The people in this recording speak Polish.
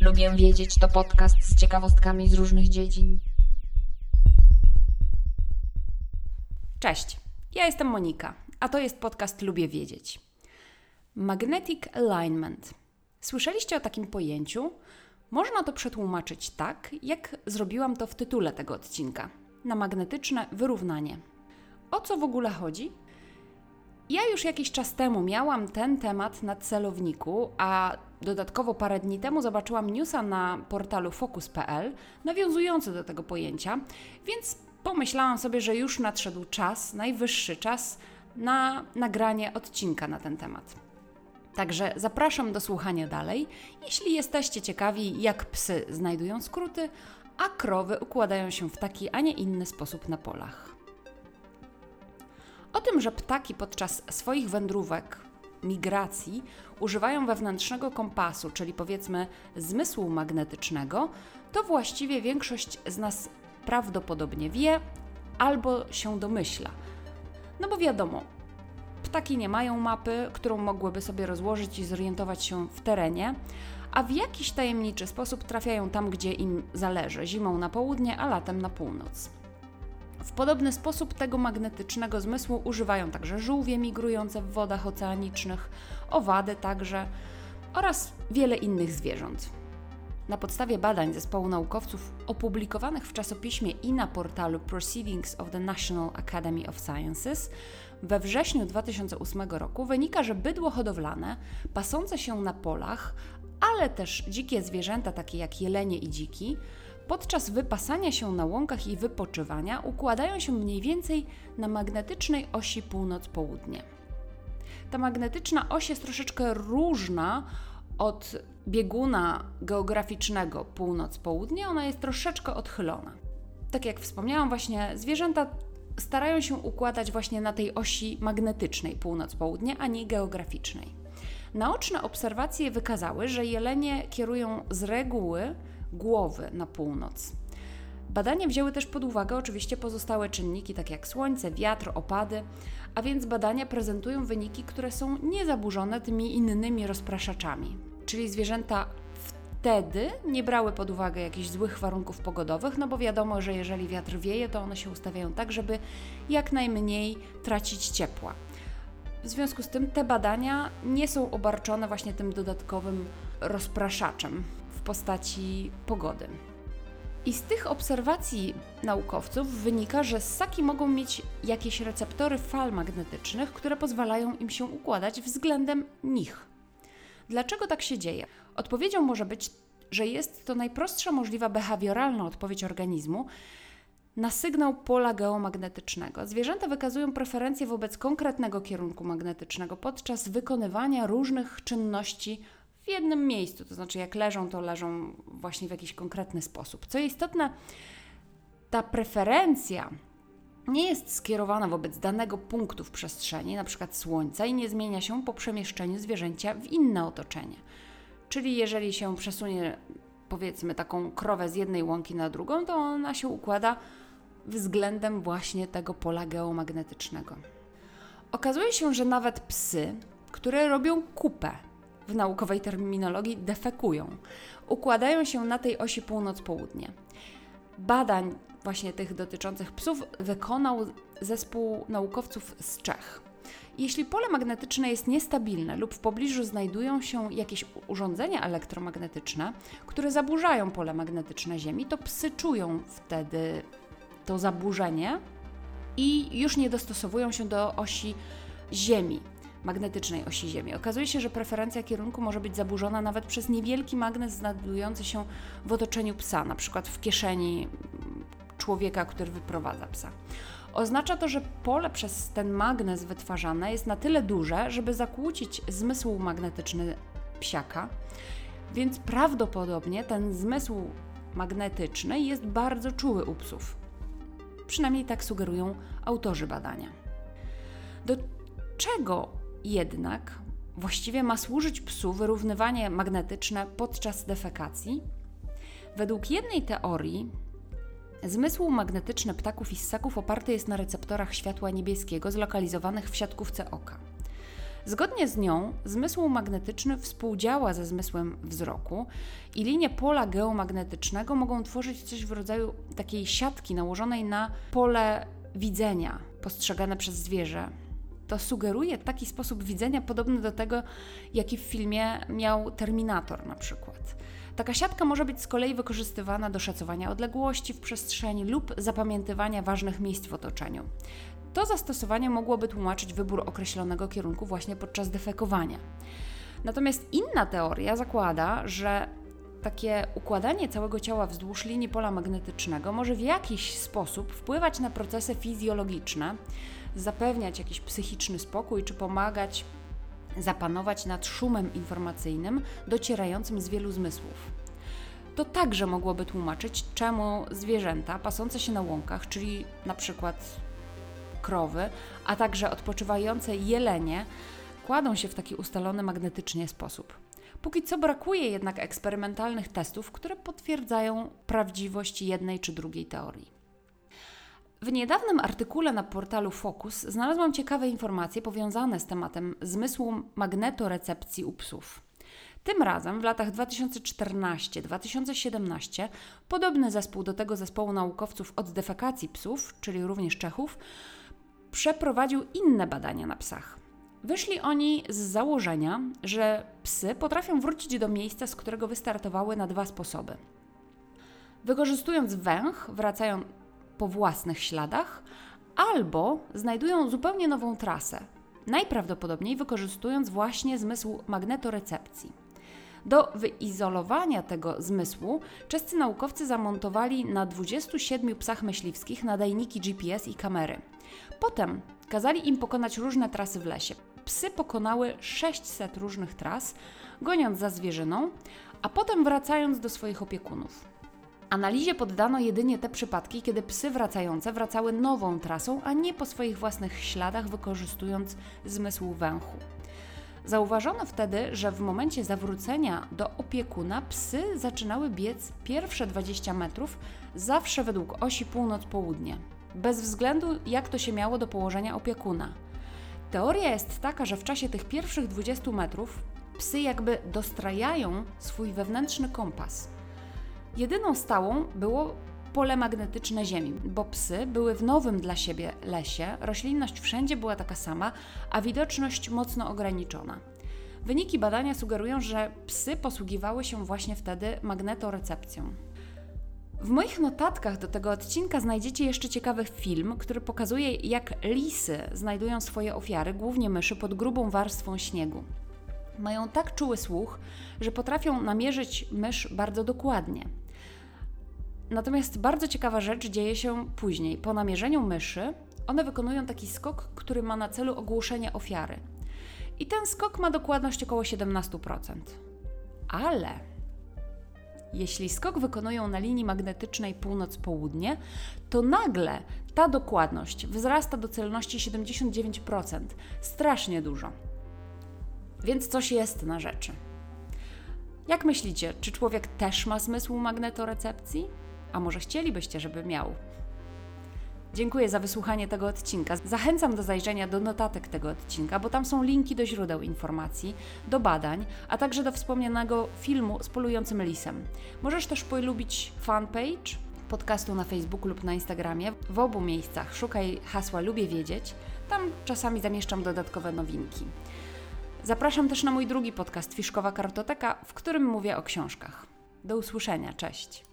Lubię wiedzieć to podcast z ciekawostkami z różnych dziedzin. Cześć, ja jestem Monika, a to jest podcast Lubię Wiedzieć. Magnetic Alignment. Słyszeliście o takim pojęciu? Można to przetłumaczyć tak, jak zrobiłam to w tytule tego odcinka na magnetyczne wyrównanie. O co w ogóle chodzi? Ja już jakiś czas temu miałam ten temat na celowniku, a dodatkowo parę dni temu zobaczyłam newsa na portalu focus.pl nawiązujący do tego pojęcia, więc pomyślałam sobie, że już nadszedł czas, najwyższy czas na nagranie odcinka na ten temat. Także zapraszam do słuchania dalej, jeśli jesteście ciekawi, jak psy znajdują skróty, a krowy układają się w taki, a nie inny sposób na polach. O tym, że ptaki podczas swoich wędrówek, migracji używają wewnętrznego kompasu, czyli powiedzmy zmysłu magnetycznego, to właściwie większość z nas prawdopodobnie wie albo się domyśla. No bo wiadomo, ptaki nie mają mapy, którą mogłyby sobie rozłożyć i zorientować się w terenie, a w jakiś tajemniczy sposób trafiają tam, gdzie im zależy zimą na południe, a latem na północ. W podobny sposób tego magnetycznego zmysłu używają także żółwie migrujące w wodach oceanicznych, owady także oraz wiele innych zwierząt. Na podstawie badań zespołu naukowców opublikowanych w czasopiśmie i na portalu Proceedings of the National Academy of Sciences we wrześniu 2008 roku wynika, że bydło hodowlane, pasące się na polach, ale też dzikie zwierzęta takie jak jelenie i dziki, podczas wypasania się na łąkach i wypoczywania układają się mniej więcej na magnetycznej osi północ-południe. Ta magnetyczna oś jest troszeczkę różna od bieguna geograficznego północ-południe, ona jest troszeczkę odchylona. Tak jak wspomniałam, właśnie zwierzęta starają się układać właśnie na tej osi magnetycznej północ-południe, a nie geograficznej. Naoczne obserwacje wykazały, że jelenie kierują z reguły głowy na północ. Badania wzięły też pod uwagę oczywiście pozostałe czynniki, takie jak słońce, wiatr, opady, a więc badania prezentują wyniki, które są niezaburzone tymi innymi rozpraszaczami. Czyli zwierzęta wtedy nie brały pod uwagę jakichś złych warunków pogodowych, no bo wiadomo, że jeżeli wiatr wieje, to one się ustawiają tak, żeby jak najmniej tracić ciepła. W związku z tym te badania nie są obarczone właśnie tym dodatkowym rozpraszaczem w postaci pogody. I z tych obserwacji naukowców wynika, że ssaki mogą mieć jakieś receptory fal magnetycznych, które pozwalają im się układać względem nich. Dlaczego tak się dzieje? Odpowiedzią może być, że jest to najprostsza możliwa behawioralna odpowiedź organizmu na sygnał pola geomagnetycznego. Zwierzęta wykazują preferencje wobec konkretnego kierunku magnetycznego podczas wykonywania różnych czynności w jednym miejscu, to znaczy jak leżą, to leżą właśnie w jakiś konkretny sposób. Co istotne, ta preferencja nie jest skierowana wobec danego punktu w przestrzeni, np. Słońca, i nie zmienia się po przemieszczeniu zwierzęcia w inne otoczenie. Czyli jeżeli się przesunie, powiedzmy, taką krowę z jednej łąki na drugą, to ona się układa względem właśnie tego pola geomagnetycznego. Okazuje się, że nawet psy, które robią kupę, w naukowej terminologii defekują, układają się na tej osi północ-południe. Badań właśnie tych dotyczących psów wykonał zespół naukowców z Czech. Jeśli pole magnetyczne jest niestabilne lub w pobliżu znajdują się jakieś urządzenia elektromagnetyczne, które zaburzają pole magnetyczne Ziemi, to psy czują wtedy to zaburzenie i już nie dostosowują się do osi Ziemi, magnetycznej osi Ziemi. Okazuje się, że preferencja kierunku może być zaburzona nawet przez niewielki magnes znajdujący się w otoczeniu psa, na przykład w kieszeni człowieka, który wyprowadza psa. Oznacza to, że pole przez ten magnes wytwarzane jest na tyle duże, żeby zakłócić zmysł magnetyczny psiaka, więc prawdopodobnie ten zmysł magnetyczny jest bardzo czuły u psów. Przynajmniej tak sugerują autorzy badania. Do czego jednak właściwie ma służyć psu wyrównywanie magnetyczne podczas defekacji? Według jednej teorii Zmysł magnetyczny ptaków i ssaków oparty jest na receptorach światła niebieskiego zlokalizowanych w siatkówce oka. Zgodnie z nią, zmysł magnetyczny współdziała ze zmysłem wzroku i linie pola geomagnetycznego mogą tworzyć coś w rodzaju takiej siatki nałożonej na pole widzenia postrzegane przez zwierzę. To sugeruje taki sposób widzenia podobny do tego, jaki w filmie miał Terminator na przykład. Taka siatka może być z kolei wykorzystywana do szacowania odległości w przestrzeni lub zapamiętywania ważnych miejsc w otoczeniu. To zastosowanie mogłoby tłumaczyć wybór określonego kierunku właśnie podczas defekowania. Natomiast inna teoria zakłada, że takie układanie całego ciała wzdłuż linii pola magnetycznego może w jakiś sposób wpływać na procesy fizjologiczne, zapewniać jakiś psychiczny spokój czy pomagać zapanować nad szumem informacyjnym docierającym z wielu zmysłów. To także mogłoby tłumaczyć, czemu zwierzęta pasące się na łąkach, czyli na przykład krowy, a także odpoczywające jelenie, kładą się w taki ustalony magnetycznie sposób. Póki co brakuje jednak eksperymentalnych testów, które potwierdzają prawdziwość jednej czy drugiej teorii. W niedawnym artykule na portalu Focus znalazłam ciekawe informacje powiązane z tematem zmysłu magnetorecepcji u psów. Tym razem w latach 2014-2017 podobny zespół do tego zespołu naukowców od defekacji psów, czyli również Czechów, przeprowadził inne badania na psach. Wyszli oni z założenia, że psy potrafią wrócić do miejsca, z którego wystartowały na dwa sposoby. Wykorzystując węch, wracają po własnych śladach, albo znajdują zupełnie nową trasę, najprawdopodobniej wykorzystując właśnie zmysł magnetorecepcji. Do wyizolowania tego zmysłu czescy naukowcy zamontowali na 27 psach myśliwskich nadajniki GPS i kamery. Potem kazali im pokonać różne trasy w lesie. Psy pokonały 600 różnych tras, goniąc za zwierzyną, a potem wracając do swoich opiekunów. Analizie poddano jedynie te przypadki, kiedy psy wracające wracały nową trasą, a nie po swoich własnych śladach, wykorzystując zmysł węchu. Zauważono wtedy, że w momencie zawrócenia do opiekuna psy zaczynały biec pierwsze 20 metrów zawsze według osi północ-południe, bez względu jak to się miało do położenia opiekuna. Teoria jest taka, że w czasie tych pierwszych 20 metrów psy jakby dostrajają swój wewnętrzny kompas Jedyną stałą było pole magnetyczne Ziemi, bo psy były w nowym dla siebie lesie, roślinność wszędzie była taka sama, a widoczność mocno ograniczona. Wyniki badania sugerują, że psy posługiwały się właśnie wtedy magnetorecepcją. W moich notatkach do tego odcinka znajdziecie jeszcze ciekawy film, który pokazuje, jak lisy znajdują swoje ofiary, głównie myszy, pod grubą warstwą śniegu. Mają tak czuły słuch, że potrafią namierzyć mysz bardzo dokładnie. Natomiast bardzo ciekawa rzecz dzieje się później. Po namierzeniu myszy one wykonują taki skok, który ma na celu ogłuszenie ofiary. I ten skok ma dokładność około 17%. Ale jeśli skok wykonują na linii magnetycznej północ-południe, to nagle ta dokładność wzrasta do celności 79%. Strasznie dużo. Więc coś jest na rzeczy. Jak myślicie, czy człowiek też ma zmysł magnetorecepcji? A może chcielibyście, żeby miał? Dziękuję za wysłuchanie tego odcinka. Zachęcam do zajrzenia do notatek tego odcinka, bo tam są linki do źródeł informacji, do badań, a także do wspomnianego filmu z polującym lisem. Możesz też polubić fanpage podcastu na Facebooku lub na Instagramie. W obu miejscach szukaj hasła Lubię Wiedzieć. Tam czasami zamieszczam dodatkowe nowinki. Zapraszam też na mój drugi podcast Fiszkowa Kartoteka, w którym mówię o książkach. Do usłyszenia, cześć.